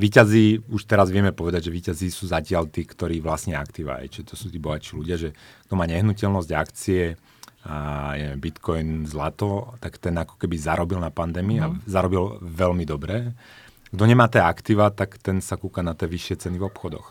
výťazí, už teraz vieme povedať, že výťazí sú zatiaľ tí, ktorí vlastne aktíva, čiže to sú tí bohatší ľudia, že kto má nehnuteľnosť, akcie, a je Bitcoin, zlato, tak ten ako keby zarobil na pandémii mm. a mhm. zarobil veľmi dobre. Kto nemá tie aktíva, tak ten sa kúka na tie vyššie ceny v obchodoch.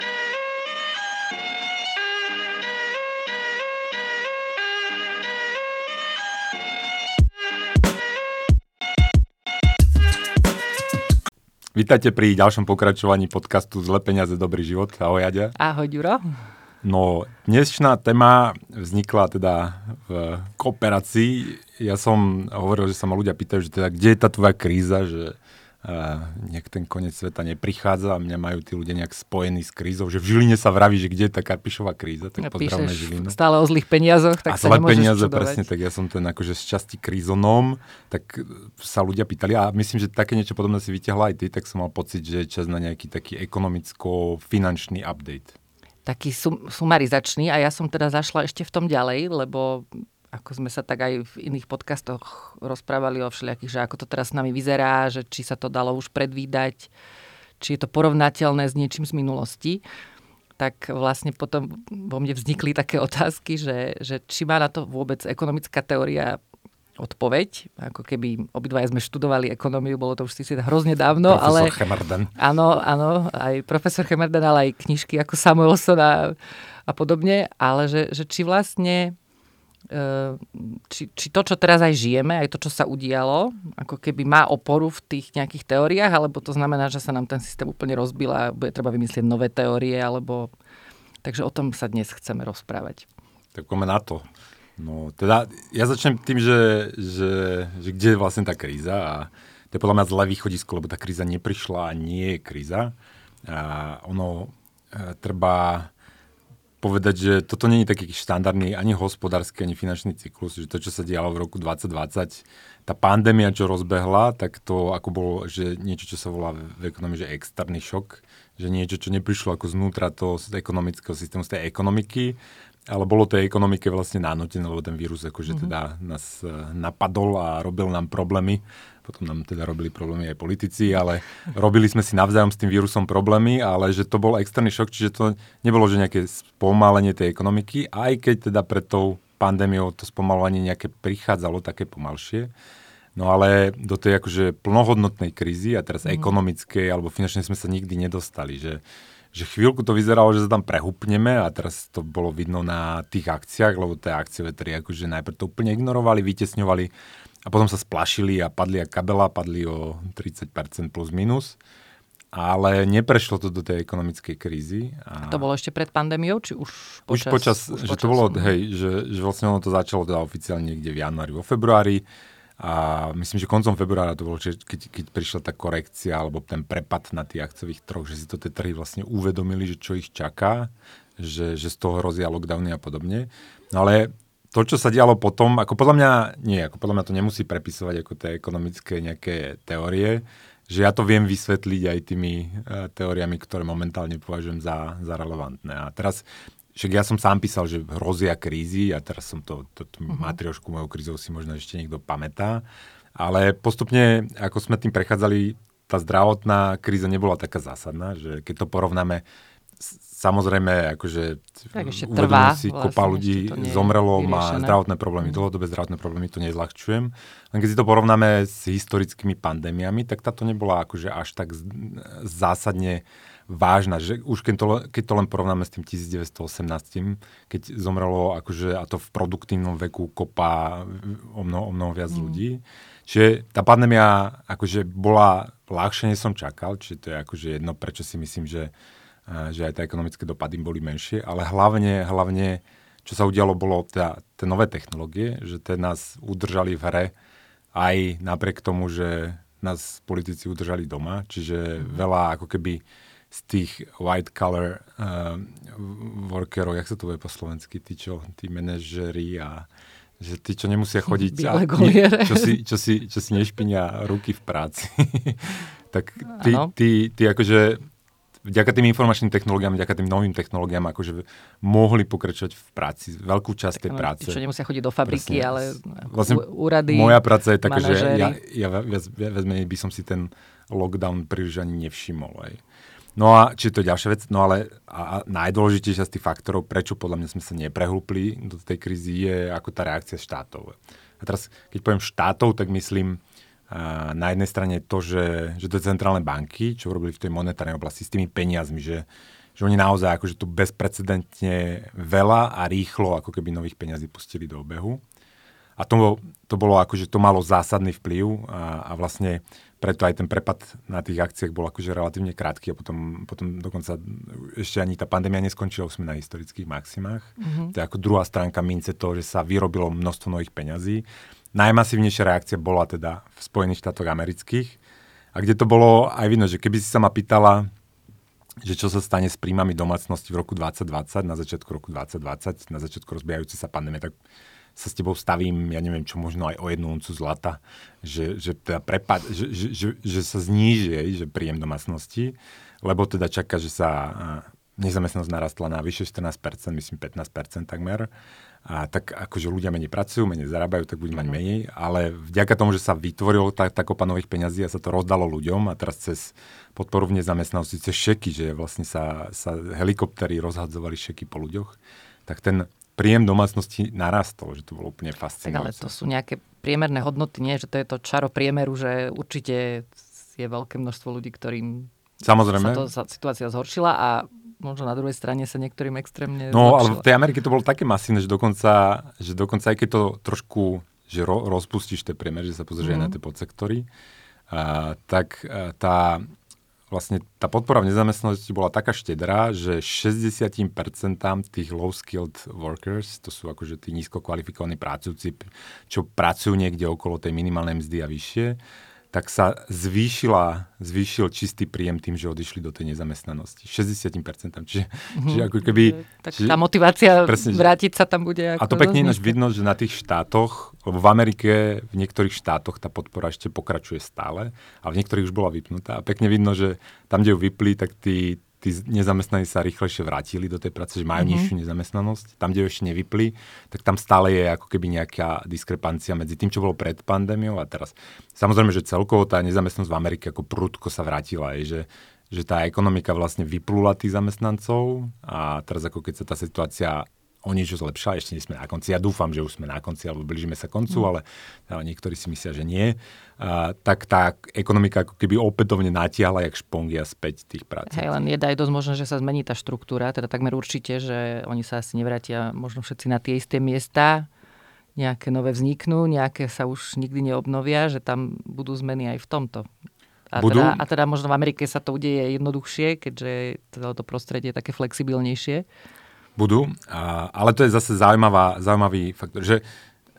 Vítajte pri ďalšom pokračovaní podcastu Zle peniaze, dobrý život. Ahoj, Jadia. Ahoj, Ďuro. No, dnešná téma vznikla teda v kooperácii. Ja som hovoril, že sa ma ľudia pýtajú, že teda, kde je tá tvoja kríza, že nech ten koniec sveta neprichádza a mňa majú tí ľudia nejak spojení s krízou, že v Žiline sa vraví, že kde je tá Karpišová kríza, tak ja pozdravme Žilinu. stále o zlých peniazoch, tak a sa zlé peniaze, čudovať. presne, tak ja som ten akože z časti krízonom, tak sa ľudia pýtali a myslím, že také niečo podobné si vyťahla aj ty, tak som mal pocit, že je čas na nejaký taký ekonomicko-finančný update taký sum, sumarizačný a ja som teda zašla ešte v tom ďalej, lebo ako sme sa tak aj v iných podcastoch rozprávali o všelijakých, že ako to teraz s nami vyzerá, že či sa to dalo už predvídať, či je to porovnateľné s niečím z minulosti, tak vlastne potom vo mne vznikli také otázky, že, že či má na to vôbec ekonomická teória odpoveď. Ako keby obidvaja sme študovali ekonómiu, bolo to už si hrozne dávno. Profesor ale, Chemerden. Áno, áno, aj profesor Chemerden, ale aj knižky ako Samuelson a, podobne, ale že, že či vlastne či, či to, čo teraz aj žijeme, aj to, čo sa udialo, ako keby má oporu v tých nejakých teóriách, alebo to znamená, že sa nám ten systém úplne rozbil a bude treba vymyslieť nové teórie, alebo... Takže o tom sa dnes chceme rozprávať. Tak poďme na to. No, teda ja začnem tým, že, že, že kde je vlastne tá kríza a to je podľa mňa zlé východisko, lebo tá kríza neprišla a nie je kríza. A ono e, treba povedať, že toto nie je taký štandardný ani hospodársky, ani finančný cyklus, že to, čo sa dialo v roku 2020, tá pandémia, čo rozbehla, tak to ako bolo, že niečo, čo sa volá v ekonomii, že externý šok, že niečo, čo neprišlo ako znútra toho ekonomického systému, z tej ekonomiky, ale bolo tej ekonomike vlastne nánotené, lebo ten vírus akože mm-hmm. teda nás eh, napadol a robil nám problémy potom nám teda robili problémy aj politici, ale robili sme si navzájom s tým vírusom problémy, ale že to bol externý šok, čiže to nebolo, že nejaké spomalenie tej ekonomiky, aj keď teda pred tou pandémiou to spomalovanie nejaké prichádzalo také pomalšie. No ale do tej akože plnohodnotnej krízy a teraz mm. ekonomickej alebo finančnej sme sa nikdy nedostali, že že chvíľku to vyzeralo, že sa tam prehupneme a teraz to bolo vidno na tých akciách, lebo tie akcie vetri akože najprv to úplne ignorovali, vytesňovali a potom sa splašili a padli a kabela, padli o 30% plus minus. Ale neprešlo to do tej ekonomickej krízy. A... To bolo ešte pred pandémiou, či už počas? Už počas, už že počas... to bolo, hej, že, že vlastne ono to začalo teda oficiálne niekde v januári, vo februári. A myslím, že koncom februára to bolo, keď, keď prišla tá korekcia alebo ten prepad na tých akciových troch, že si to tie trhy vlastne uvedomili, že čo ich čaká, že, že z toho hrozia lockdowny a podobne. No ale to, čo sa dialo potom, ako podľa mňa, nie, ako podľa mňa to nemusí prepisovať ako tie ekonomické nejaké teórie, že ja to viem vysvetliť aj tými uh, teóriami, ktoré momentálne považujem za, za relevantné. A teraz, však ja som sám písal, že hrozia krízy a teraz som to, to, to uh-huh. matriošku mojou krízou si možno ešte niekto pamätá. Ale postupne, ako sme tým prechádzali, tá zdravotná kríza nebola taká zásadná, že keď to porovnáme samozrejme, akože tak ešte trvá, si, vlastne, kopa ľudí zomrelo, má zdravotné problémy, mm. dlhodobé zdravotné problémy, to nezľahčujem. Len keď si to porovnáme s historickými pandémiami, tak táto nebola akože až tak zásadne vážna, že už keď to, keď to len porovnáme s tým 1918, keď zomrelo akože, a to v produktívnom veku kopa o mnoho, o mnoho viac mm. ľudí. Čiže tá pandémia akože bola ľahšie, než som čakal, čiže to je akože jedno, prečo si myslím, že že aj tie ekonomické dopady boli menšie, ale hlavne, hlavne čo sa udialo, bolo teda tie nové technológie, že tie nás udržali v hre aj napriek tomu, že nás politici udržali doma, čiže mm. veľa ako keby z tých white collar uh, workerov, jak sa to bude po slovensky, tí, čo, tí manažeri a že tí, čo nemusia chodiť a ne, čo, si, čo, si, čo si nešpinia ruky v práci, tak tí, tí, tí akože vďaka tým informačným technológiám, vďaka tým novým technológiám, akože mohli pokračovať v práci, veľkú časť tak, tej práce. Čo nemusia chodiť do fabriky, Presne. ale vlastne úrady, Moja práca je taká, že ja, ja viac, viac menej by som si ten lockdown príliš ani nevšimol. Aj. No a či to je ďalšia vec, no ale a, a najdôležitejšia z tých faktorov, prečo podľa mňa sme sa neprehlúpli do tej krízy, je ako tá reakcia štátov. A teraz, keď poviem štátov, tak myslím na jednej strane to, že, že to centrálne banky, čo robili v tej monetárnej oblasti s tými peniazmi, že, že oni naozaj akože tu bezprecedentne veľa a rýchlo ako keby nových peniazí pustili do obehu. A to, to bolo akože to malo zásadný vplyv a, a vlastne preto aj ten prepad na tých akciách bol akože relatívne krátky a potom, potom dokonca ešte ani tá pandémia neskončila, už sme na historických maximách. Mm-hmm. To je ako druhá stránka mince toho, že sa vyrobilo množstvo nových peňazí. Najmasívnejšia reakcia bola teda v Spojených štátoch amerických a kde to bolo aj vidno, že keby si sa ma pýtala, že čo sa stane s príjmami domácnosti v roku 2020, na začiatku roku 2020, na začiatku rozbiehajúcej sa pandémie, tak sa s tebou stavím, ja neviem čo, možno aj o jednu uncu zlata, že, že, teda prepad, že, že, že, že sa zníži, že príjem domácnosti, lebo teda čaká, že sa nezamestnanosť narastla na vyše 14%, myslím 15% takmer. A tak akože ľudia menej pracujú, menej zarábajú, tak budú mať mhm. menej, ale vďaka tomu, že sa vytvorilo tak, tak kopa nových peňazí a sa to rozdalo ľuďom a teraz cez podporu v nezamestnanosti, cez šeky, že vlastne sa, sa helikoptery rozhadzovali šeky po ľuďoch, tak ten príjem domácnosti narastol, že to bolo úplne fascinujúce. Tak ale to sú nejaké priemerné hodnoty, nie? Že to je to čaro priemeru, že určite je veľké množstvo ľudí, ktorým Samozrejme. sa to sa situácia zhoršila a možno na druhej strane sa niektorým extrémne No, zhoršila. ale v tej Amerike to bolo také masívne, že dokonca, že dokonca aj keď to trošku že ro, rozpustíš tie priemer, že sa pozrieš mm. na mhm. tie podsektory, a, tak a, tá vlastne tá podpora v nezamestnanosti bola taká štedrá, že 60% tých low-skilled workers, to sú akože tí nízko kvalifikovaní pracujúci, čo pracujú niekde okolo tej minimálnej mzdy a vyššie, tak sa zvýšila, zvýšil čistý príjem tým, že odišli do tej nezamestnanosti. 60%. Čiže, mm-hmm. čiže ako keby... Tak čiže, tá motivácia presne, vrátiť sa tam bude ako A to pekne ináč vidno, že na tých štátoch, lebo v Amerike, v niektorých štátoch tá podpora ešte pokračuje stále a v niektorých už bola vypnutá. A pekne vidno, že tam, kde ju vypli, tak tí, tí nezamestnaní sa rýchlejšie vrátili do tej práce, že majú mm-hmm. nižšiu nezamestnanosť. Tam, kde ešte nevypli, tak tam stále je ako keby nejaká diskrepancia medzi tým, čo bolo pred pandémiou a teraz. Samozrejme, že celkovo tá nezamestnanosť v Amerike ako prudko sa vrátila, je, že, že tá ekonomika vlastne vyplula tých zamestnancov a teraz ako keď sa tá situácia o niečo zlepšila, ešte nie sme na konci. Ja dúfam, že už sme na konci, alebo blížime sa koncu, mm. ale, ale niektorí si myslia, že nie. A, tak tá ekonomika ako keby opätovne natiahla jak špongia späť tých prác. Hej, len je aj dosť možné, že sa zmení tá štruktúra, teda takmer určite, že oni sa asi nevrátia možno všetci na tie isté miesta, nejaké nové vzniknú, nejaké sa už nikdy neobnovia, že tam budú zmeny aj v tomto. A, budú? Teda, a teda možno v Amerike sa to udeje jednoduchšie, keďže teda to prostredie je také flexibilnejšie. Budú, a, ale to je zase zaujímavá, zaujímavý faktor, že,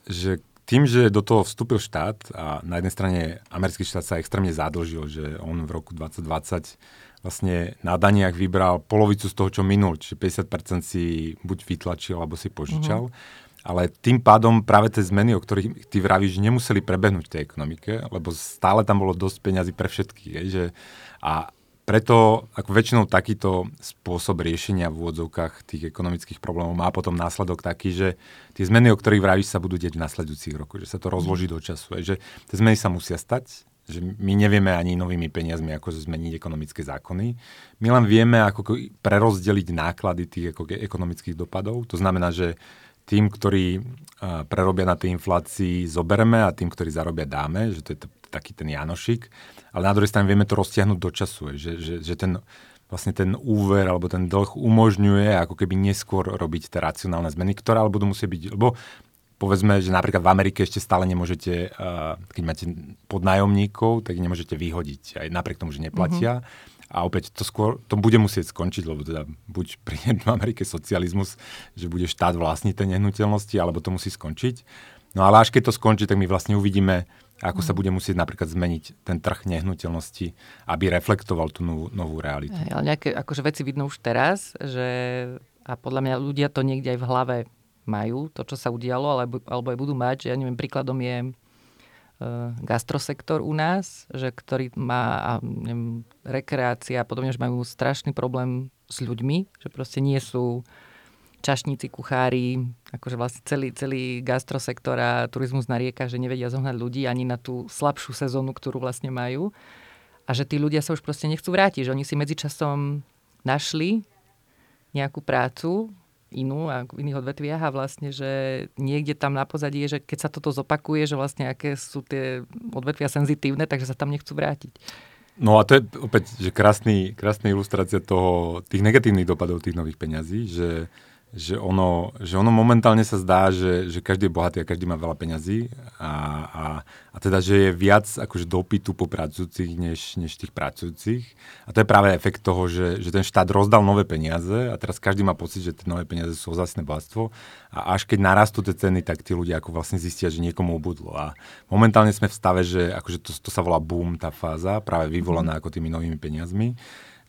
že tým, že do toho vstúpil štát a na jednej strane americký štát sa extrémne zadlžil, že on v roku 2020 vlastne na daniach vybral polovicu z toho, čo minul, čiže 50% si buď vytlačil, alebo si požičal. Mm-hmm. Ale tým pádom práve tie zmeny, o ktorých ty vravíš, nemuseli prebehnúť v tej ekonomike, lebo stále tam bolo dosť peňazí pre všetkých. Je, že, a preto ako väčšinou takýto spôsob riešenia v úvodzovkách tých ekonomických problémov má potom následok taký, že tie zmeny, o ktorých vravíš, sa budú deť v nasledujúcich rokoch, že sa to rozloží do času. Že tie zmeny sa musia stať, že my nevieme ani novými peniazmi, ako zmeniť ekonomické zákony. My len vieme, ako prerozdeliť náklady tých ekonomických dopadov. To znamená, že tým, ktorí prerobia na tej inflácii, zobereme a tým, ktorí zarobia, dáme, že to je taký ten Janošik ale na druhej strane vieme to roztiahnuť do času, že, že, že ten, vlastne ten úver alebo ten dlh umožňuje ako keby neskôr robiť tie racionálne zmeny, ktoré ale budú musieť byť, lebo povedzme, že napríklad v Amerike ešte stále nemôžete, keď máte podnájomníkov, tak nemôžete vyhodiť, aj napriek tomu, že neplatia. Mm-hmm. A opäť to skôr, to bude musieť skončiť, lebo teda buď príde v Amerike socializmus, že bude štát vlastniť tie nehnuteľnosti, alebo to musí skončiť. No ale až keď to skončí, tak my vlastne uvidíme, a ako sa bude musieť napríklad zmeniť ten trh nehnuteľnosti, aby reflektoval tú novú, novú realitu. Hey, ale nejaké akože veci vidno už teraz, že a podľa mňa ľudia to niekde aj v hlave majú, to, čo sa udialo, alebo, alebo aj budú mať. Že ja neviem, príkladom je uh, gastrosektor u nás, že ktorý má neviem, rekreácia a podobne, že majú strašný problém s ľuďmi, že proste nie sú čašníci, kuchári, akože vlastne celý, celý gastrosektor a turizmus na rieka, že nevedia zohnať ľudí ani na tú slabšiu sezónu, ktorú vlastne majú. A že tí ľudia sa už proste nechcú vrátiť, že oni si medzičasom našli nejakú prácu, inú a v iných odvetviach a vlastne, že niekde tam na pozadí je, že keď sa toto zopakuje, že vlastne aké sú tie odvetvia senzitívne, takže sa tam nechcú vrátiť. No a to je opäť že krásny, krásna ilustrácia toho, tých negatívnych dopadov tých nových peňazí, že že ono, že ono momentálne sa zdá, že, že každý je bohatý a každý má veľa peňazí a, a, a teda, že je viac akože dopytu po pracujúcich než, než tých pracujúcich. A to je práve efekt toho, že, že ten štát rozdal nové peniaze a teraz každý má pocit, že tie nové peniaze sú ozajstné bohatstvo a až keď narastú tie ceny, tak tí ľudia ako vlastne zistia, že niekomu obudlo. A momentálne sme v stave, že akože to, to sa volá boom, tá fáza, práve vyvolaná mhm. ako tými novými peniazmi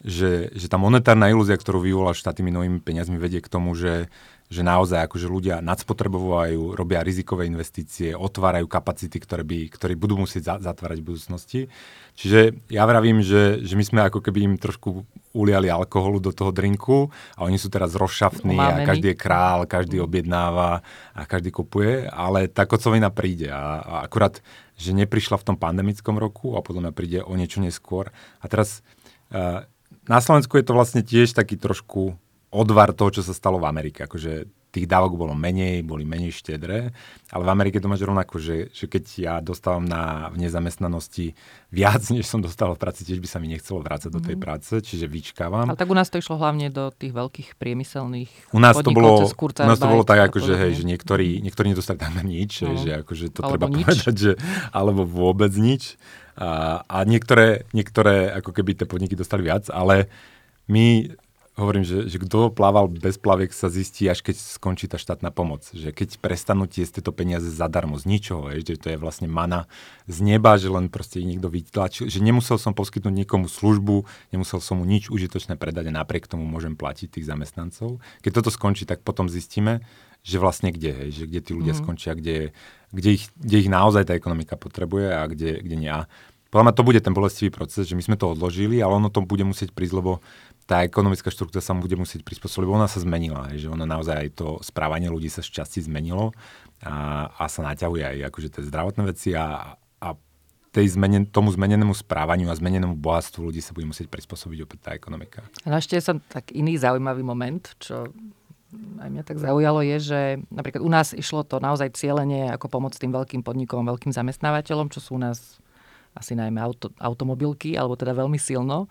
že, že tá monetárna ilúzia, ktorú vyvolal štát tými novými peniazmi, vedie k tomu, že, že naozaj akože ľudia nadspotrebujú, robia rizikové investície, otvárajú kapacity, ktoré, by, ktoré budú musieť za, zatvárať v budúcnosti. Čiže ja vravím, že, že my sme ako keby im trošku uliali alkoholu do toho drinku a oni sú teraz rozšaftní a každý je král, každý objednáva a každý kupuje, ale tá kocovina príde a, a akurát, že neprišla v tom pandemickom roku a podľa mňa príde o niečo neskôr. A teraz uh, na Slovensku je to vlastne tiež taký trošku odvar toho, čo sa stalo v Amerike. Akože tých dávok bolo menej, boli menej štedré, ale v Amerike to máš rovnako, že, že keď ja dostávam na, v nezamestnanosti viac, než som dostal v práci, tiež by sa mi nechcelo vrácať mm. do tej mhm. práce, čiže vyčkávam. Ale tak u nás to išlo hlavne do tých veľkých priemyselných U nás to bolo, u nás to bolo tak, akože, hej, že niektorí, niektorí nedostali tam nič, no. že akože to alebo treba nič. povedať, že alebo vôbec nič. A, a niektoré, niektoré ako keby tie podniky dostali viac, ale my hovorím, že, že kto plával bez plaviek sa zistí, až keď skončí tá štátna pomoc. Že keď prestanú tiesť tieto peniaze zadarmo, z ničoho, je, že to je vlastne mana z neba, že len proste niekto vytlačil, že nemusel som poskytnúť niekomu službu, nemusel som mu nič užitočné predať a napriek tomu môžem platiť tých zamestnancov. Keď toto skončí, tak potom zistíme, že vlastne kde, hej, že kde tí ľudia mm. skončia, kde, kde, ich, kde ich naozaj tá ekonomika potrebuje a kde, kde nie. A podľa mňa to bude ten bolestivý proces, že my sme to odložili, ale ono to bude musieť prísť, lebo tá ekonomická štruktúra sa bude musieť prispôsobiť, lebo ona sa zmenila, že ona naozaj aj to správanie ľudí sa šťastí zmenilo a, a sa naťahuje aj akože tie zdravotné veci a, a tej zmenen, tomu zmenenému správaniu a zmenenému bohatstvu ľudí sa bude musieť prispôsobiť opäť tá ekonomika. A ešte som tak iný zaujímavý moment, čo aj mňa tak zaujalo, je, že napríklad u nás išlo to naozaj cieľenie ako pomoc tým veľkým podnikom, veľkým zamestnávateľom, čo sú u nás asi najmä auto, automobilky, alebo teda veľmi silno.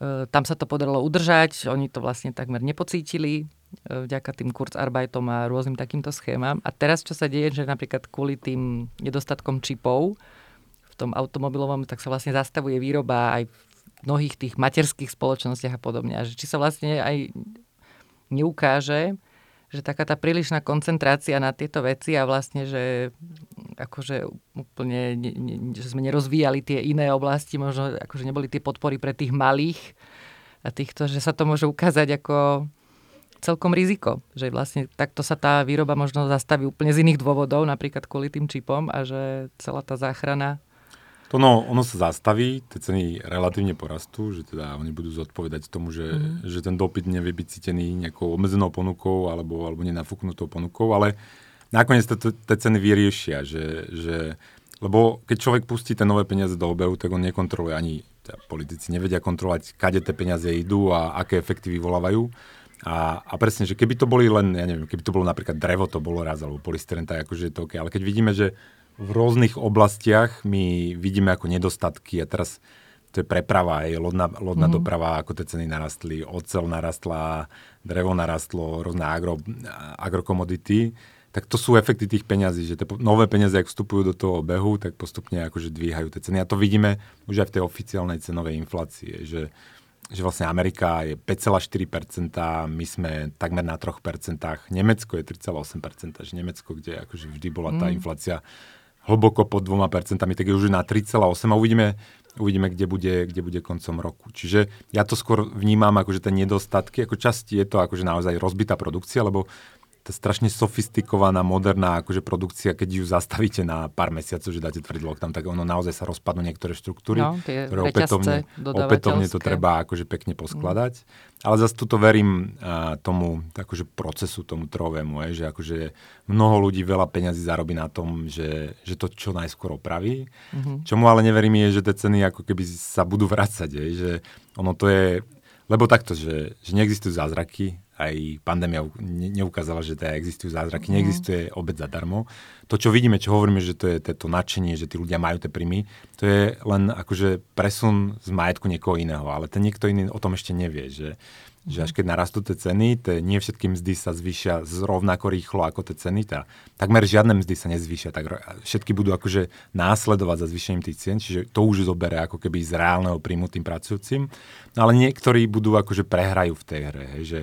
E, tam sa to podarilo udržať, oni to vlastne takmer nepocítili e, vďaka tým Kurzarbeitom a rôznym takýmto schémam. A teraz, čo sa deje, že napríklad kvôli tým nedostatkom čipov v tom automobilovom, tak sa vlastne zastavuje výroba aj v mnohých tých materských spoločnostiach a podobne. A že či sa vlastne aj neukáže, že taká tá prílišná koncentrácia na tieto veci a vlastne, že akože úplne, ne, ne, že sme nerozvíjali tie iné oblasti, možno akože neboli tie podpory pre tých malých a týchto, že sa to môže ukázať ako celkom riziko, že vlastne takto sa tá výroba možno zastaví úplne z iných dôvodov, napríklad kvôli tým čipom a že celá tá záchrana to no, ono sa zastaví, tie ceny relatívne porastú, že teda oni budú zodpovedať tomu, že, mm. že ten dopyt nevie byť cítený nejakou obmedzenou ponukou alebo, alebo nenafúknutou ponukou, ale nakoniec tie ceny vyriešia, že, že, lebo keď človek pustí tie nové peniaze do obehu, tak on nekontroluje ani teda politici nevedia kontrolovať, kade tie peniaze idú a aké efekty vyvolávajú. A, a presne, že keby to boli len, ja neviem, keby to bolo napríklad drevo, to bolo raz, alebo polystyren, tak akože je to OK. Ale keď vidíme, že v rôznych oblastiach my vidíme ako nedostatky a teraz to je preprava, je lodná, lodná mm-hmm. doprava, ako tie ceny narastli, ocel narastla, drevo narastlo, rôzne agro, agrokomodity, tak to sú efekty tých peňazí, že tie nové peniaze, ak vstupujú do toho obehu, tak postupne akože dvíhajú tie ceny. A to vidíme už aj v tej oficiálnej cenovej inflácie, že, že vlastne Amerika je 5,4%, my sme takmer na 3%, Nemecko je 3,8%, že Nemecko, kde akože vždy bola tá mm. inflácia hlboko pod 2%, tak je už na 3,8 a uvidíme, uvidíme kde, bude, kde bude koncom roku. Čiže ja to skôr vnímam ako, že tie nedostatky, ako časti je to akože naozaj rozbitá produkcia, lebo tá strašne sofistikovaná, moderná akože produkcia, keď ju zastavíte na pár mesiacov, že dáte tvrdý lockdown, tak ono naozaj sa rozpadnú niektoré štruktúry, no, ktoré opätovne, opätovne to treba akože pekne poskladať. Mm. Ale zase tuto verím uh, tomu akože procesu, tomu trovému, je, že akože mnoho ľudí veľa peňazí zarobí na tom, že, že to čo najskôr opraví. Mm-hmm. Čomu ale neverím je, že tie ceny ako keby sa budú vrácať, je, že ono to je, lebo takto, že, že neexistujú zázraky, aj pandémia neukázala, že teda existujú zázraky, mm. neexistuje obec zadarmo. To, čo vidíme, čo hovoríme, že to je to nadšenie, že tí ľudia majú tie príjmy, to je len akože presun z majetku niekoho iného, ale ten niekto iný o tom ešte nevie, že, že až keď narastú tie ceny, tie, nie všetky mzdy sa zvýšia rovnako rýchlo ako tie ceny. Tá, takmer žiadne mzdy sa nezvýšia, tak všetky budú akože následovať za zvýšením tých cien, čiže to už zobere ako keby z reálneho príjmu tým pracujúcim. No ale niektorí budú akože prehrajú v tej hre, hej, že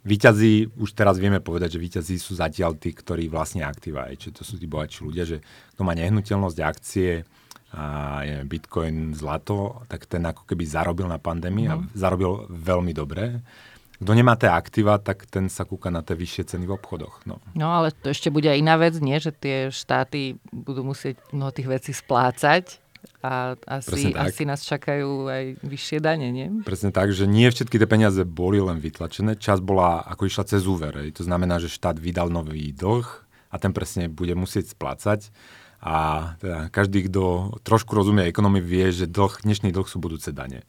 Výťazí, už teraz vieme povedať, že výťazí sú zatiaľ tí, ktorí vlastne aktíva, čiže to sú tí bohatší ľudia, že kto má nehnuteľnosť, akcie, a je Bitcoin, zlato, tak ten ako keby zarobil na pandémii mm. a mhm. zarobil veľmi dobre. Kto nemá tie aktíva, tak ten sa kúka na tie vyššie ceny v obchodoch. No. no ale to ešte bude aj iná vec, nie? Že tie štáty budú musieť mnoho tých vecí splácať a asi, asi nás čakajú aj vyššie dane, nie? Presne tak, že nie všetky tie peniaze boli len vytlačené. Čas bola, ako išla cez úver. To znamená, že štát vydal nový dlh a ten presne bude musieť splácať. A teda každý, kto trošku rozumie ekonomii, vie, že dlh, dnešný dlh sú budúce dane.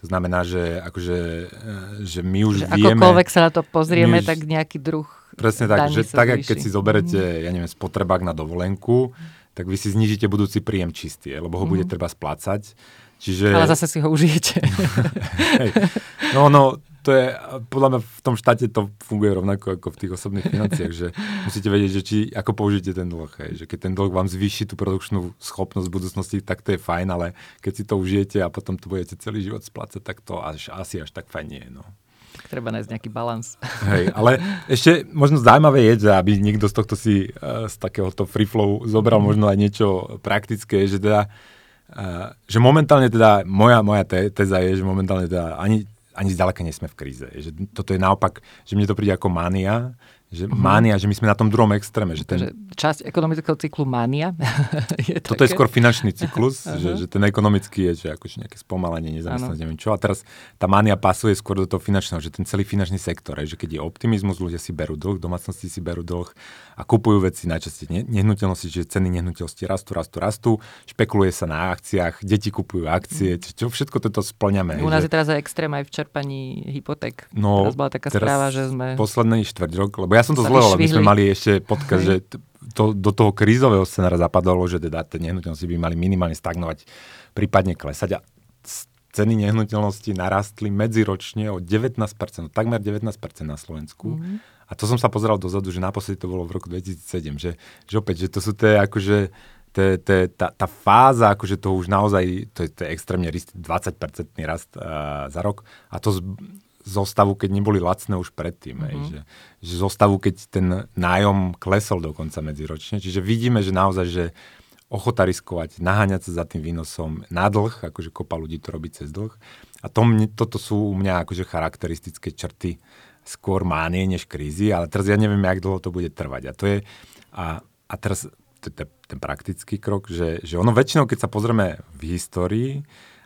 To znamená, že, akože, e, že my už že vieme... Akokoľvek sa na to pozrieme, už, tak nejaký druh Presne tak, že tak, keď si zoberete, mhm. ja neviem, spotrebák na dovolenku, tak vy si znižíte budúci príjem čistý, lebo ho mm. bude treba splácať. Čiže... Ale zase si ho užijete. Hej. No, no, to je, podľa mňa v tom štáte to funguje rovnako ako v tých osobných financiách, že musíte vedieť, že či, ako použijete ten dlh. Hej. Že keď ten dlh vám zvýši tú produkčnú schopnosť v budúcnosti, tak to je fajn, ale keď si to užijete a potom to budete celý život splácať, tak to až, asi až tak fajn nie je. No. Treba nájsť nejaký balans. Hej, ale ešte možno zaujímavé je, že aby niekto z tohto si uh, z takéhoto free flow zobral mm. možno aj niečo praktické, že teda Uh, že momentálne teda, moja, moja teza je, že momentálne teda ani ani zďaleka nie sme v kríze. Že toto je naopak, že mne to príde ako mania, že mm-hmm. mánia, že my sme na tom druhom extréme. Že ten... Že časť ekonomického cyklu mánia je Toto také? je skôr finančný cyklus, že, že ten ekonomický je, že akože nejaké spomalenie, nezamestnanosť, neviem čo. A teraz tá mánia pasuje skôr do toho finančného, že ten celý finančný sektor, že keď je optimizmus, ľudia si berú dlh, domácnosti si berú dlh a kupujú veci najčastejšie nehnuteľnosti, že ceny nehnuteľnosti rastú, rastú, rastú, špekuluje sa na akciách, deti kupujú akcie, mhm. čo všetko toto splňame. U nás že... je teraz aj extrém aj v čerpaní hypoték. No, teraz bola taká správa, že sme... Posledný štvrť rok, lebo ja som to zleval, my sme mali ešte podcast, že to, do toho krízového scenára zapadalo, že teda tie nehnuteľnosti by mali minimálne stagnovať, prípadne klesať. A ceny nehnuteľnosti narastli medziročne o 19%, takmer 19% na Slovensku. Mm-hmm. A to som sa pozeral dozadu, že naposledy to bolo v roku 2007, že, že opäť, že to sú tie akože te, te, tá, tá fáza, akože to už naozaj, to je, to je extrémne 20% rast uh, za rok a to z, zostavu, keď neboli lacné už predtým. Mm-hmm. Hej, mhm. že, že zostavu, keď ten nájom klesol dokonca medziročne. Čiže vidíme, že naozaj, že ochota riskovať, naháňať sa za tým výnosom na dlh, akože kopa ľudí to robí cez dlh. A to mne, toto sú u mňa akože charakteristické črty skôr mánie než krízy, ale teraz ja neviem, jak dlho to bude trvať. A to je, a, a teraz ten praktický krok, že, že ono väčšinou, keď sa pozrieme v histórii,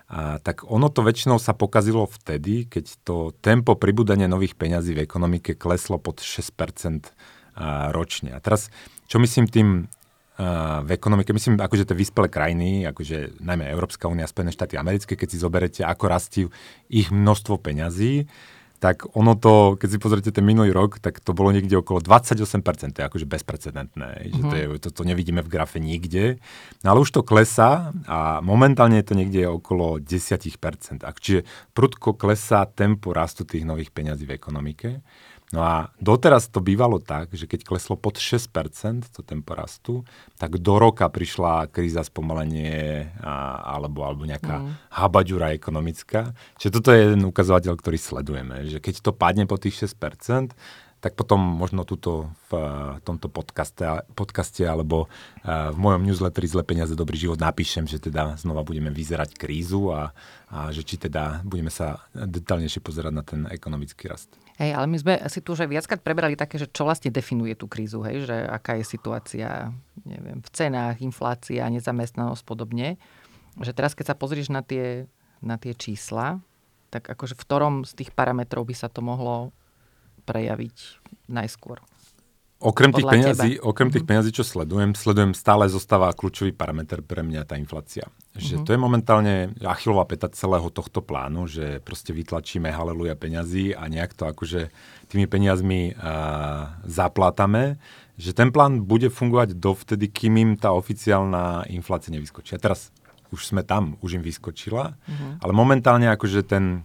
a, tak ono to väčšinou sa pokazilo vtedy, keď to tempo pribúdania nových peňazí v ekonomike kleslo pod 6% a, ročne. A teraz, čo myslím tým v ekonomike, myslím akože tie vyspelé krajiny, akože najmä Európska únia, Spojené štáty americké, keď si zoberete, ako rastí ich množstvo peňazí, tak ono to, keď si pozrite ten minulý rok, tak to bolo niekde okolo 28%, to je akože bezprecedentné, že to, je, to, to nevidíme v grafe nikde. No ale už to klesá a momentálne je to niekde okolo 10%. Čiže prudko klesá tempo rastu tých nových peňazí v ekonomike. No a doteraz to bývalo tak, že keď kleslo pod 6% to tempo rastu, tak do roka prišla kríza spomalenie a, alebo, alebo nejaká mm. habaďura ekonomická. Čiže toto je jeden ukazovateľ, ktorý sledujeme, že keď to padne po tých 6%, tak potom možno tuto v tomto podcaste, podcaste alebo v mojom newsletteri Zle peniaze, dobrý život napíšem, že teda znova budeme vyzerať krízu a, a že či teda budeme sa detaľnejšie pozerať na ten ekonomický rast. Hej, ale my sme si tu už aj viackrát prebrali také, že čo vlastne definuje tú krízu, hej, že aká je situácia neviem, v cenách, inflácia, nezamestnanosť podobne. Že teraz, keď sa pozrieš na tie, na tie čísla, tak akože v ktorom z tých parametrov by sa to mohlo prejaviť najskôr? Okrem tých, peňazí, okrem tých mhm. peňazí, čo sledujem, sledujem stále zostáva kľúčový parameter pre mňa tá inflácia. Že mm-hmm. to je momentálne achilová peta celého tohto plánu, že proste vytlačíme haleluja peňazí a nejak to akože tými peniazmi uh, zaplátame, že ten plán bude fungovať dovtedy, kým im tá oficiálna inflácia nevyskočí. A teraz už sme tam, už im vyskočila, mm-hmm. ale momentálne akože ten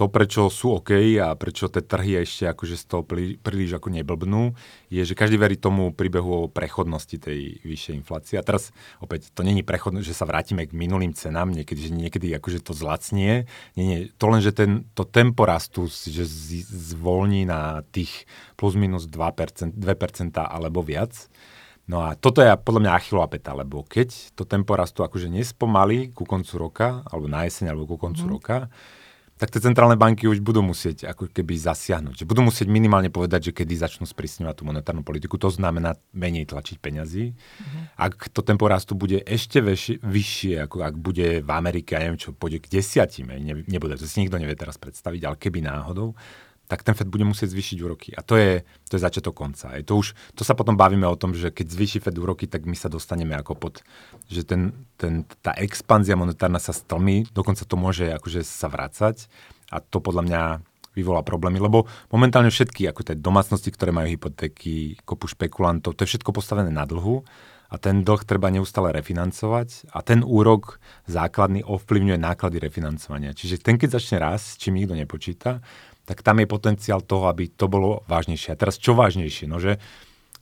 to, prečo sú OK a prečo tie trhy ešte akože z toho príliš ako neblbnú, je, že každý verí tomu príbehu o prechodnosti tej vyššej inflácie. A teraz opäť, to není prechodnosť, že sa vrátime k minulým cenám, niekedy, že niekedy akože to zlacnie. Nie, nie, to len, že ten, to tempo rastu že z, zvolní na tých plus minus 2%, 2% alebo viac. No a toto je podľa mňa achilová peta, lebo keď to tempo rastu akože nespomalí ku koncu roka, alebo na jeseň, alebo ku koncu mm. roka, tak tie centrálne banky už budú musieť ako keby zasiahnuť. Budú musieť minimálne povedať, že kedy začnú sprísňovať tú monetárnu politiku. To znamená menej tlačiť peňazí. Mm-hmm. Ak to tempo rastu bude ešte väš- vyššie, ako ak bude v Amerike, ja neviem čo, pôjde k desiatime, ne, nebude, to si nikto nevie teraz predstaviť, ale keby náhodou, tak ten Fed bude musieť zvýšiť úroky. A to je, to je začiatok konca. Je to, už, to sa potom bavíme o tom, že keď zvýši Fed úroky, tak my sa dostaneme ako pod, že ten, ten, tá expanzia monetárna sa stlmi, dokonca to môže akože sa vrácať a to podľa mňa vyvolá problémy, lebo momentálne všetky, ako tie domácnosti, ktoré majú hypotéky, kopu špekulantov, to je všetko postavené na dlhu a ten dlh treba neustále refinancovať a ten úrok základný ovplyvňuje náklady refinancovania. Čiže ten, keď začne raz, čím nikto nepočíta, tak tam je potenciál toho, aby to bolo vážnejšie. A teraz čo vážnejšie? No, že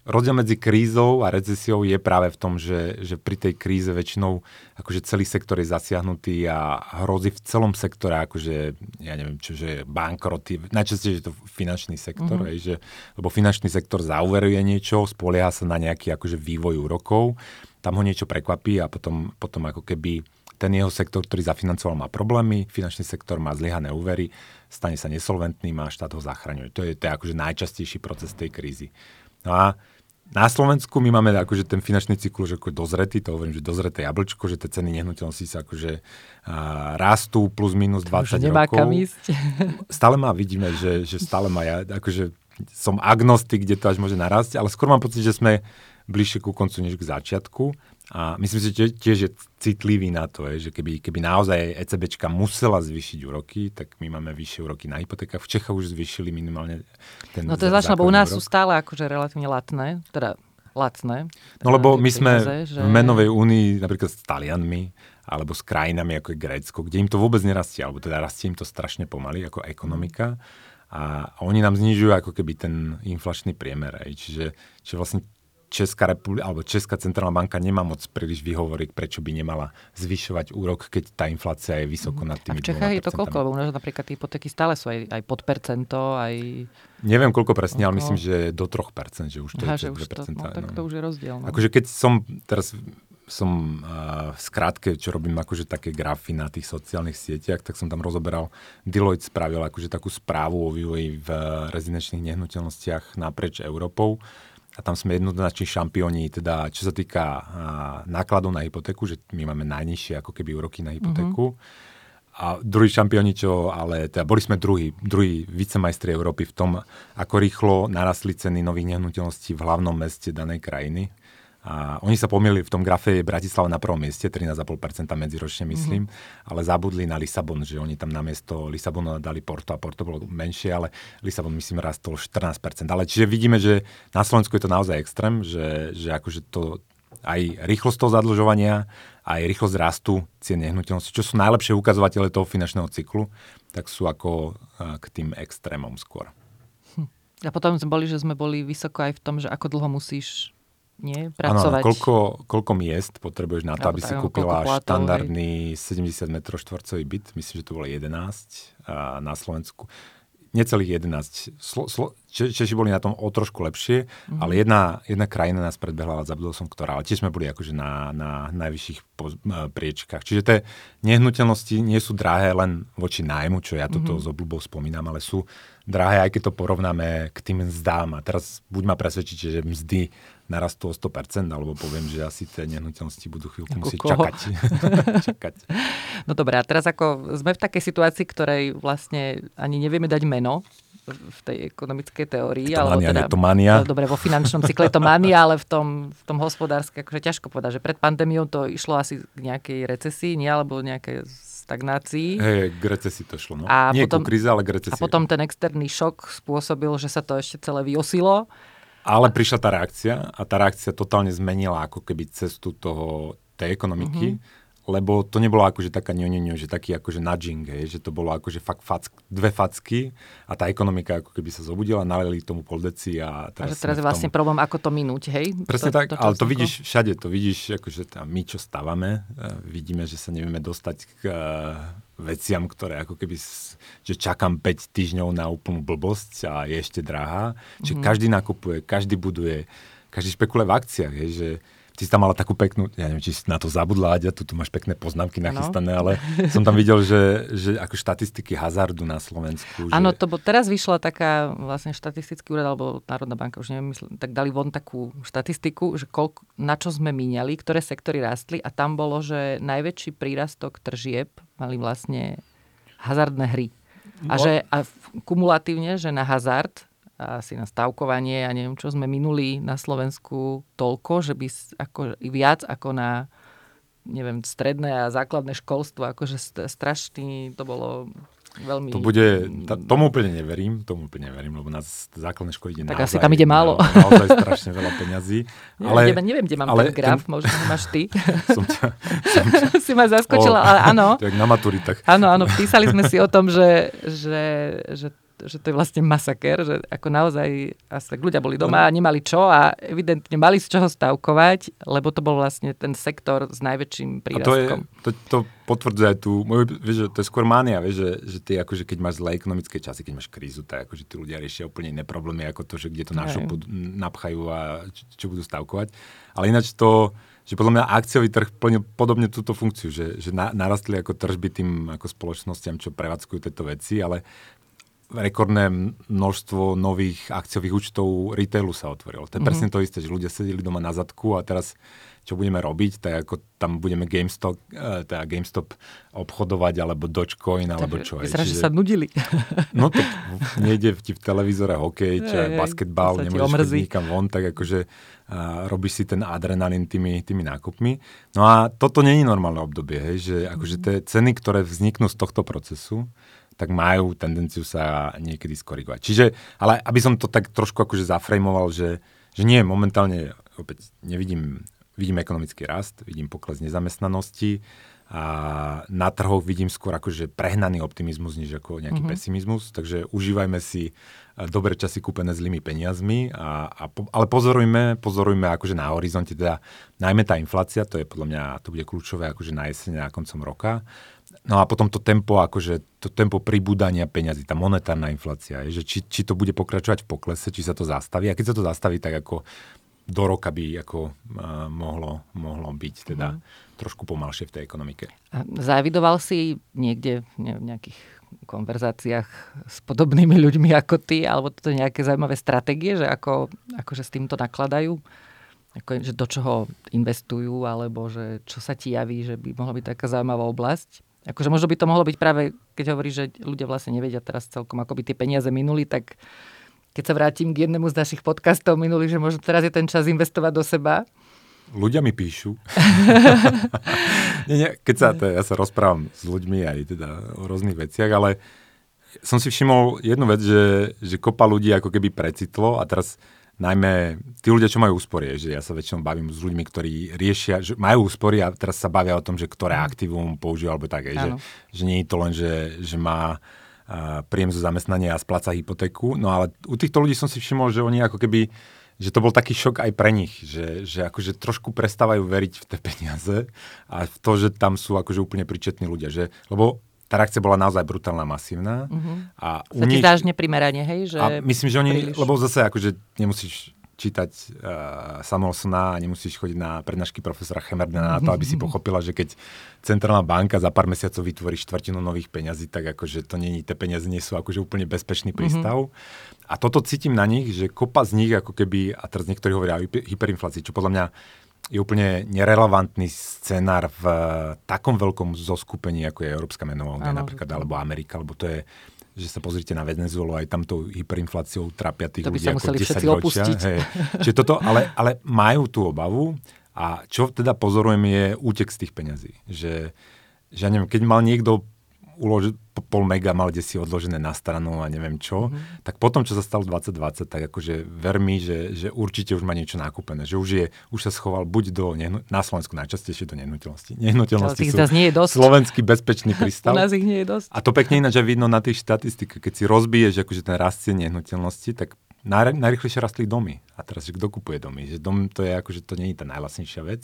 rozdiel medzi krízou a recesiou je práve v tom, že, že pri tej kríze väčšinou akože celý sektor je zasiahnutý a hrozí v celom sektore akože, ja neviem, čo, že bankroty, najčastejšie je to finančný sektor, mm-hmm. že, lebo finančný sektor zauveruje niečo, spolieha sa na nejaký akože vývoj úrokov, tam ho niečo prekvapí a potom, potom ako keby ten jeho sektor, ktorý zafinancoval, má problémy, finančný sektor má zlyhané úvery, stane sa nesolventným a štát ho zachraňuje. To je, to je akože najčastejší proces tej krízy. No a na Slovensku my máme akože ten finančný cyklus ako dozretý, to hovorím, že dozreté jablčko, že tie ceny nehnuteľnosti sa akože a, rastú plus minus 20 Už nemá rokov. Kam ísť. Stále má, vidíme, že, že stále má, ja akože som agnostik, kde to až môže narásť, ale skôr mám pocit, že sme bližšie ku koncu než k začiatku. A myslím si, že tiež je citlivý na to, že keby, keby naozaj ECBčka musela zvýšiť úroky, tak my máme vyššie úroky na hypotékach. V Čechách už zvýšili minimálne ten No to je zvláštne, lebo u nás úrok. sú stále akože relatívne latné, teda lacné. No lebo my sme že... v menovej únii napríklad s Talianmi alebo s krajinami ako je Grécko, kde im to vôbec nerastie, alebo teda rastie im to strašne pomaly ako ekonomika a oni nám znižujú ako keby ten inflačný priemer. Aj. Čiže, čiže vlastne Česká republika, alebo Česká centrálna banka nemá moc príliš vyhovoriť, prečo by nemala zvyšovať úrok, keď tá inflácia je vysoko nad tými A v Čechách je to koľko? Lebo napríklad tie hypotéky stále sú aj, aj pod percento, aj... Neviem koľko presne, ale myslím, že do 3%, že už to Aha, je že už to, no, tak to už je rozdiel. No. Akože keď som teraz som uh, v skrátke, čo robím akože také grafy na tých sociálnych sieťach, tak som tam rozoberal, Deloitte spravil akože takú správu o vývoji v rezidenčných nehnuteľnostiach naprieč Európou a tam sme jednoznačne šampióni, teda čo sa týka a, nákladov na hypotéku, že my máme najnižšie ako keby úroky na hypotéku. Mm-hmm. A druhý šampióni, čo, ale teda boli sme druhý, druhý vicemajstri Európy v tom, ako rýchlo narastli ceny nových nehnuteľností v hlavnom meste danej krajiny. A oni sa pomýlili, v tom grafe je Bratislava na prvom mieste, 13,5% medziročne myslím, mm-hmm. ale zabudli na Lisabon, že oni tam namiesto Lisabonu dali Porto a Porto bolo menšie, ale Lisabon myslím rastol 14%. Ale čiže vidíme, že na Slovensku je to naozaj extrém, že, že akože to aj rýchlosť toho zadlžovania, aj rýchlosť rastu cien nehnuteľnosti, čo sú najlepšie ukazovatele toho finančného cyklu, tak sú ako k tým extrémom skôr. Hm. A potom sme boli, že sme boli vysoko aj v tom, že ako dlho musíš nie? Pracovať. Ano, koľko, koľko miest potrebuješ na to, aby si kúpila platov, štandardný hej. 70 m štvorcový byt, myslím, že to bolo 11 a na Slovensku. necelých 11. Slo, slo, Češi boli na tom o trošku lepšie, mm-hmm. ale jedna, jedna krajina nás predbehla, ale zabudol som ktorá. Ale tiež sme boli akože na, na najvyšších po, priečkách. Čiže tie nehnuteľnosti nie sú drahé len voči nájmu, čo ja toto mm-hmm. s obľubou spomínam, ale sú drahé, aj keď to porovnáme k tým mzdám. A teraz buď ma presvedčíte, že mzdy narastú o 100%, alebo poviem, že asi tie nehnuteľnosti budú chvíľku ako musieť koho? čakať. čakať. No dobré, a teraz ako sme v takej situácii, ktorej vlastne ani nevieme dať meno, v tej ekonomickej teórii. To mania, teda, to mania. No, dobre, vo finančnom cykle je to mania, ale v tom, v tom hospodárske, akože ťažko povedať, že pred pandémiou to išlo asi k nejakej recesii, nie, alebo nejakej stagnácii. Hej, k recesii to šlo. No. A Nie potom, ku kríze, ale k recesii. A potom ten externý šok spôsobil, že sa to ešte celé vyosilo. Ale prišla tá reakcia a tá reakcia totálne zmenila ako keby cestu toho, tej ekonomiky. Mm-hmm lebo to nebolo akože taká ňoňoňo, že taký akože nudging, hej, že to bolo akože fakt fack, dve facky a tá ekonomika ako keby sa zobudila, nalili tomu pol deci a teraz... A že teraz je vlastne tom... problém, ako to minúť, hej? Presne to, tak, to, to ale to vidíš všade, to vidíš, akože tam my, čo stávame, uh, vidíme, že sa nevieme dostať k uh, veciam, ktoré ako keby, že čakám 5 týždňov na úplnú blbosť a je ešte drahá. Čiže mm. každý nakupuje, každý buduje, každý špekuluje v akciách, hej, že Ty si tam mala takú peknú, ja neviem, či si na to zabudla, Aďa, tu, tu máš pekné poznámky nachystané, ale som tam videl, že, že ako štatistiky hazardu na Slovensku. Áno, že... to bo, teraz vyšla taká vlastne štatistický úrad, alebo Národná banka, už neviem, myslím, tak dali von takú štatistiku, že koľko, na čo sme míňali, ktoré sektory rástli a tam bolo, že najväčší prírastok tržieb mali vlastne hazardné hry. A no. že a kumulatívne, že na hazard asi na stavkovanie a neviem čo sme minuli na Slovensku toľko, že by ako, viac ako na neviem, stredné a základné školstvo, akože strašný, to bolo veľmi... To bude, ta, tomu úplne neverím, tomu úplne neverím, lebo na základné školy ide Tak naozaj, asi tam ide málo. Naozaj strašne veľa peňazí. Ale, neviem, neviem, kde mám ale ten graf, ten... možno máš ty. som ťa, som ťa... si ma zaskočila, o, ale áno. Tak na maturitách. Áno, áno, písali sme si o tom, že, že, že že to je vlastne masaker, že ako naozaj asi tak ľudia boli doma a nemali čo a evidentne mali z čoho stavkovať, lebo to bol vlastne ten sektor s najväčším prírastkom. A to, je, to, to potvrdzuje aj tú, vieš, že to je skôr mánia, vieš, že, že ty akože keď máš zlé ekonomické časy, keď máš krízu, tak akože tí ľudia riešia úplne iné problémy ako to, že kde to našo napchajú a čo, čo budú stavkovať. Ale ináč to, že podľa mňa akciový trh plnil podobne túto funkciu, že, že na, narastli ako tržby tým ako spoločnosťam, čo prevádzkujú tieto veci, ale rekordné množstvo nových akciových účtov retailu sa otvorilo. To je mm-hmm. presne to isté, že ľudia sedeli doma na zadku a teraz čo budeme robiť, tak ako tam budeme GameStop, uh, teda GameStop obchodovať, alebo Dogecoin, alebo čo. Vyzerá, že sa nudili. No to nejde ti v televízore hokej, čo je basketbal, nemôžeš ísť nikam von, tak akože uh, robíš si ten adrenalín tými, tými nákupmi. No a toto není normálne obdobie, hej, že akože tie ceny, ktoré vzniknú z tohto procesu, tak majú tendenciu sa niekedy skorigovať. Čiže, ale aby som to tak trošku akože zafrejmoval, že, že nie, momentálne opäť nevidím, vidím ekonomický rast, vidím pokles nezamestnanosti a na trhoch vidím skôr akože prehnaný optimizmus, než ako nejaký mm-hmm. pesimizmus, takže užívajme si e, dobré časy kúpené zlými peniazmi, a, a, ale pozorujme, pozorujme akože na horizonte, teda najmä tá inflácia, to je podľa mňa, to bude kľúčové akože na jeseň a koncom roka No a potom to tempo, akože to tempo pribúdania peňazí, tá monetárna inflácia, je, že či, či to bude pokračovať v poklese, či sa to zastaví. A keď sa to zastaví, tak ako do roka by ako uh, mohlo, mohlo byť teda mm. trošku pomalšie v tej ekonomike. A závidoval si niekde v nejakých konverzáciách s podobnými ľuďmi ako ty, alebo to nejaké zaujímavé stratégie, že ako, akože s týmto nakladajú? Ako, že do čoho investujú, alebo že čo sa ti javí, že by mohla byť taká zaujímavá oblasť? Akože možno by to mohlo byť práve, keď hovorí, že ľudia vlastne nevedia teraz celkom, ako by tie peniaze minuli, tak keď sa vrátim k jednému z našich podcastov minuli, že možno teraz je ten čas investovať do seba. Ľudia mi píšu. nie, nie, keď sa, to, ja sa rozprávam s ľuďmi aj teda o rôznych veciach, ale som si všimol jednu vec, že, že kopa ľudí ako keby precitlo a teraz najmä tí ľudia, čo majú úspory, že ja sa väčšinou bavím s ľuďmi, ktorí riešia, že majú úspory a teraz sa bavia o tom, že ktoré mhm. aktívum používajú, alebo tak, že, že nie je to len, že, že má uh, príjem zo zamestnania a spláca hypotéku, no ale u týchto ľudí som si všimol, že oni ako keby že to bol taký šok aj pre nich, že, že akože trošku prestávajú veriť v tie peniaze a v to, že tam sú akože úplne príčetní ľudia. Že, lebo tá reakcia bola naozaj brutálna, masívna. Uh-huh. A u nich... dáš neprimerane, hej? Že a myslím, že oni, príliš... lebo zase akože nemusíš čítať uh, Samuelsona a nemusíš chodiť na prednášky profesora Hemerdena na to, aby si pochopila, že keď centrálna banka za pár mesiacov vytvorí štvrtinu nových peňazí, tak akože to není, tie peniaze nie sú akože úplne bezpečný prístav. Mm-hmm. A toto cítim na nich, že kopa z nich ako keby, a teraz niektorí hovoria o hyperinflácii, čo podľa mňa je úplne nerelevantný scenár v takom veľkom zoskupení, ako je Európska menová únia napríklad, alebo Amerika, alebo to je že sa pozrite na Venezuelu, aj tam tou hyperinfláciou trápia tých to ľudí ako 10 ročia. Hej. Čiže toto, ale, ale majú tú obavu a čo teda pozorujem je útek z tých peňazí. Že, že ja neviem, keď mal niekto uložiť pol mega mal kde si odložené na stranu a neviem čo, mm-hmm. tak potom, čo sa stalo 2020, tak akože ver mi, že, že určite už má niečo nakúpené, že už, je, už sa schoval buď do, nehnu, na Slovensku najčastejšie do nehnuteľnosti. Nehnuteľnosti sú nie je dosť. slovenský bezpečný prístav. U nás ich nie je dosť. A to pekne ináč vidno na tých štatistikách, keď si rozbiješ akože ten rast nehnuteľnosti, tak naj, najrychlejšie rastli domy. A teraz, že kto kupuje domy? Že dom to je akože to nie je tá najlasnejšia vec.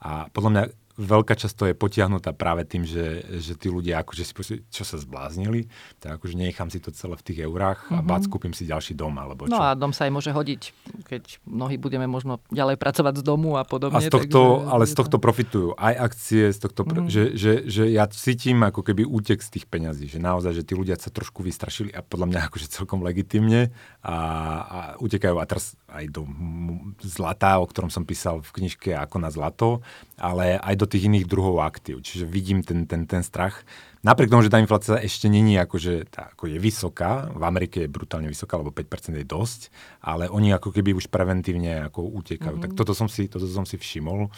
A podľa mňa veľká časť to je potiahnutá práve tým, že, že tí ľudia akože si povedali, čo sa zbláznili, tak akože nechám si to celé v tých eurách mm-hmm. a mhm. bác kúpim si ďalší dom alebo no čo. No a dom sa aj môže hodiť, keď mnohí budeme možno ďalej pracovať z domu a podobne. A z tohto, takže, ale z tohto profitujú aj akcie, z tohto, mm-hmm. že, že, že ja cítim ako keby útek z tých peňazí, že naozaj, že tí ľudia sa trošku vystrašili a podľa mňa akože celkom legitimne a, a utekajú a teraz aj do zlata, o ktorom som písal v knižke Ako na zlato, ale aj do tých iných druhov aktív. Čiže vidím ten, ten, ten strach. Napriek tomu, že tá inflácia ešte není akože, tá, ako je vysoká, v Amerike je brutálne vysoká, lebo 5% je dosť, ale oni ako keby už preventívne ako utekajú. Mm-hmm. Tak toto som si, toto som si všimol.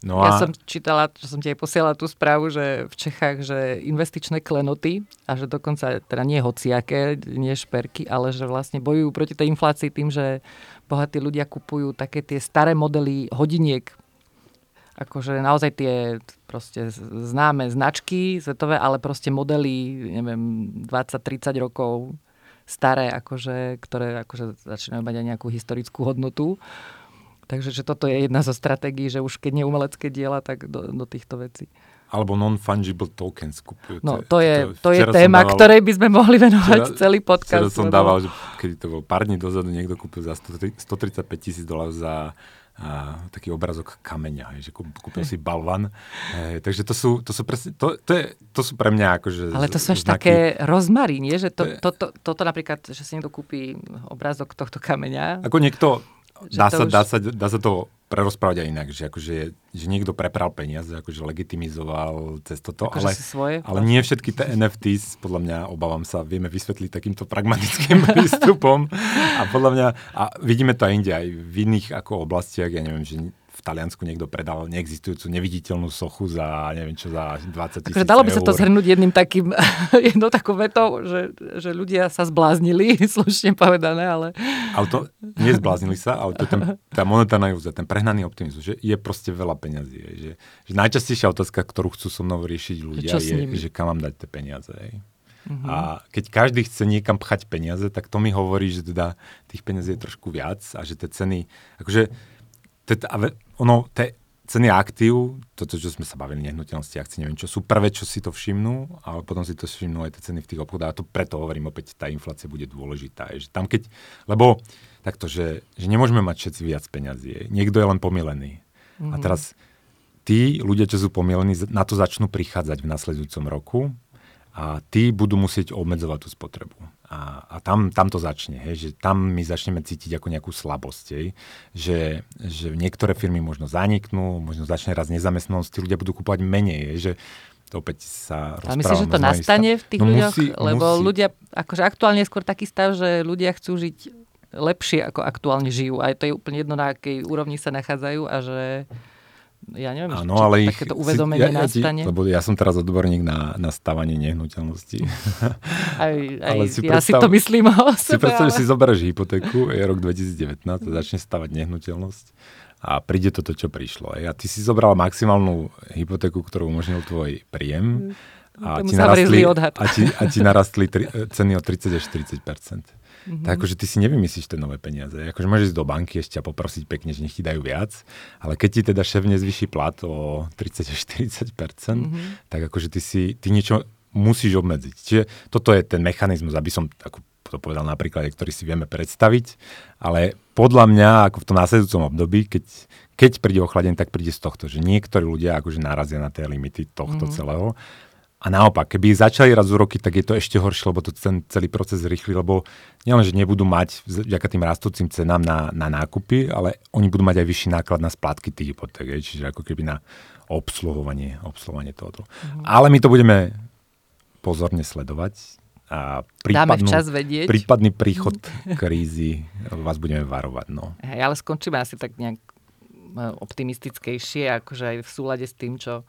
No a... Ja som čítala, že som ti aj posielala tú správu, že v Čechách, že investičné klenoty a že dokonca, teda nie hociaké, nie šperky, ale že vlastne bojujú proti tej inflácii tým, že bohatí ľudia kupujú také tie staré modely hodiniek akože naozaj tie proste známe značky svetové, ale proste modely, neviem, 20-30 rokov staré, akože, ktoré akože začínajú mať aj nejakú historickú hodnotu. Takže že toto je jedna zo stratégií, že už keď nie umelecké diela, tak do, do týchto vecí. Alebo non-fungible tokens kupujú. No to je, to je téma, dával, ktorej by sme mohli venovať včera, celý podcast. Včera som dával, že keď to bol pár dní dozadu, niekto kúpil za 135 tisíc dolárov za a, taký obrazok kameňa, hej, že kúpil si balvan. Hej, takže to sú, to sú presne, to, to, je, to sú pre mňa akože Ale to sú až také rozmary, nie? Že to, to, to, toto napríklad, že si niekto kúpi obrazok tohto kameňa. Ako niekto, dá sa, už... dá, sa, dá sa to prerozprávať aj inak, že, akože, že niekto prepral peniaze, akože legitimizoval cez toto, akože ale, svoje, ale nie všetky tie NFTs, podľa mňa, obávam sa, vieme vysvetliť takýmto pragmatickým prístupom. A podľa mňa, a vidíme to aj inde, aj v iných ako oblastiach, ja neviem, že v Taliansku niekto predal neexistujúcu neviditeľnú sochu za, neviem čo, za 20 tisíc Dalo by sa to zhrnúť jedným takým, jednou takou vetou, že, že ľudia sa zbláznili, slušne povedané, ale... Ale to, nezbláznili sa, ale to je ten, tá monetárna ilúzia, ten prehnaný optimizmus, že je proste veľa peňazí. Že, že najčastejšia otázka, ktorú chcú so mnou riešiť ľudia, je, že kam mám dať tie peniaze. Je. Uh-huh. A keď každý chce niekam pchať peniaze, tak to mi hovorí, že teda tých peniazí je trošku viac a že tie ceny, akože ono, te ceny aktív, toto, čo sme sa bavili, nehnuteľnosti, akcie, neviem čo, sú prvé, čo si to všimnú, ale potom si to všimnú aj tie ceny v tých obchodoch a to preto hovorím opäť, tá inflácia bude dôležitá. Je, že tam keď, lebo takto, že, že nemôžeme mať všetci viac peňazí. Niekto je len pomilený. Mm-hmm. A mhm. teraz tí ľudia, čo sú pomilení, na to začnú prichádzať v nasledujúcom roku a tí budú musieť obmedzovať tú spotrebu. A, a tam, tam to začne, hej, že tam my začneme cítiť ako nejakú slabosť, hej, že, že niektoré firmy možno zaniknú, možno začne raz nezamestnanosť, ľudia budú kúpovať menej, hej, že to opäť sa rozprávam. myslíš, že to nastane v tých no ľuďoch? Musí, Lebo musí. ľudia, akože aktuálne je skôr taký stav, že ľudia chcú žiť lepšie, ako aktuálne žijú. A to je úplne jedno, na akej úrovni sa nachádzajú a že ja neviem, ano, či ale ich, takéto uvedomenie si, ja, nastane. Ja, lebo ja som teraz odborník na, na stavanie nehnuteľností. Aj, aj ale si ja predstav, si to myslím o sebe. Si predstav, ale... si zoberieš hypotéku, je rok 2019 a začne stavať nehnuteľnosť a príde toto, čo prišlo. A ty si zobral maximálnu hypotéku, ktorú umožnil tvoj príjem mm, a ti, narastli, a, ti, a ti narastli tri, ceny o 30 až 40 Mm-hmm. Tak akože ty si nevymyslíš tie nové peniaze. Akože môžeš ísť do banky ešte a poprosiť pekne, že nech ti dajú viac, ale keď ti teda šéf nezvyší plat o 30 až 40 mm-hmm. tak akože ty si, ty niečo musíš obmedziť. Čiže toto je ten mechanizmus, aby som ako to povedal napríklad, ktorý si vieme predstaviť, ale podľa mňa, ako v tom následujúcom období, keď, keď príde ochladenie, tak príde z tohto, že niektorí ľudia akože narazia na tie limity tohto mm. celého. A naopak, keby začali raz úroky, tak je to ešte horšie, lebo to ten celý proces rýchly, lebo nielen, že nebudú mať vďaka tým rastúcim cenám na, na nákupy, ale oni budú mať aj vyšší náklad na splátky tých hypoték, čiže ako keby na obsluhovanie, obsluhovanie tohoto. Mm. Ale my to budeme pozorne sledovať a prípadnú, včas vedieť. prípadný príchod krízy vás budeme varovať. No. Hej, ale skončíme asi tak nejak e, optimistickejšie, akože aj v súlade s tým, čo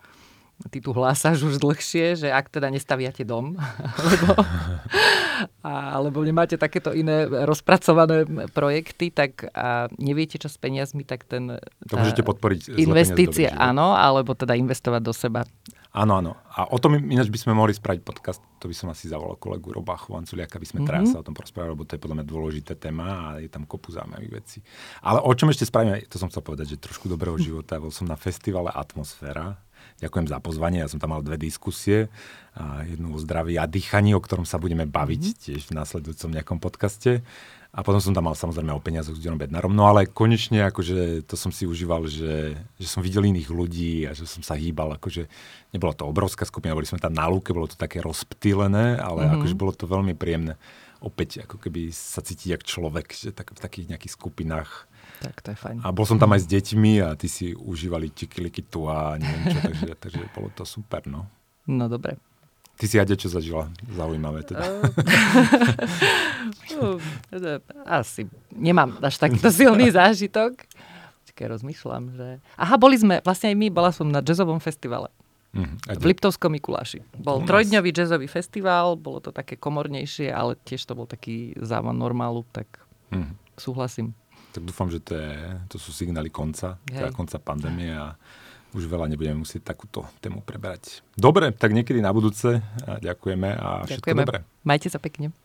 ty tu hlásaš už dlhšie, že ak teda nestaviate dom, alebo, alebo nemáte takéto iné rozpracované projekty, tak a neviete, čo s peniazmi, tak ten... To môžete podporiť investície, áno, alebo teda investovať do seba. Áno, áno. A o tom ináč by sme mohli spraviť podcast, to by som asi zavolal kolegu Roba Chovanculiaka, aby sme mm-hmm. teraz sa o tom porozprávali, lebo to je podľa mňa dôležité téma a je tam kopu zaujímavých vecí. Ale o čom ešte spravíme, to som chcel povedať, že trošku dobrého života. Bol som na festivale Atmosféra. Ďakujem za pozvanie, ja som tam mal dve diskusie. A jednu o zdraví a dýchaní, o ktorom sa budeme baviť mm-hmm. tiež v následujúcom nejakom podcaste. A potom som tam mal samozrejme o peniazoch s Dionom Bednarom. No ale konečne akože to som si užíval, že, že som videl iných ľudí a že som sa hýbal. Akože nebolo to obrovská skupina, boli sme tam na lúke, bolo to také rozptýlené, ale mm-hmm. akože bolo to veľmi príjemné opäť ako keby sa cítiť jak človek, že tak, v takých nejakých skupinách. Tak to je fajn. A bol som tam aj s deťmi a ty si užívali tikiliky tu a neviem čo, takže, takže bolo to super, no. No dobre. Ty si Adia čo zažila? Zaujímavé teda. Asi nemám až takýto silný zážitok. Počkaj, rozmýšľam, že... Aha, boli sme, vlastne aj my, bola som na jazzovom festivale. Mm, v Liptovskom Mikuláši. Bol trojdňový jazzový festival, bolo to také komornejšie, ale tiež to bol taký závan normálu, tak mm. súhlasím. Tak dúfam, že to, je, to sú signály konca, teda konca pandémie a už veľa nebudeme musieť takúto tému preberať. Dobre, tak niekedy na budúce. Ďakujeme a všetko Ďakujeme. dobré. Majte sa pekne.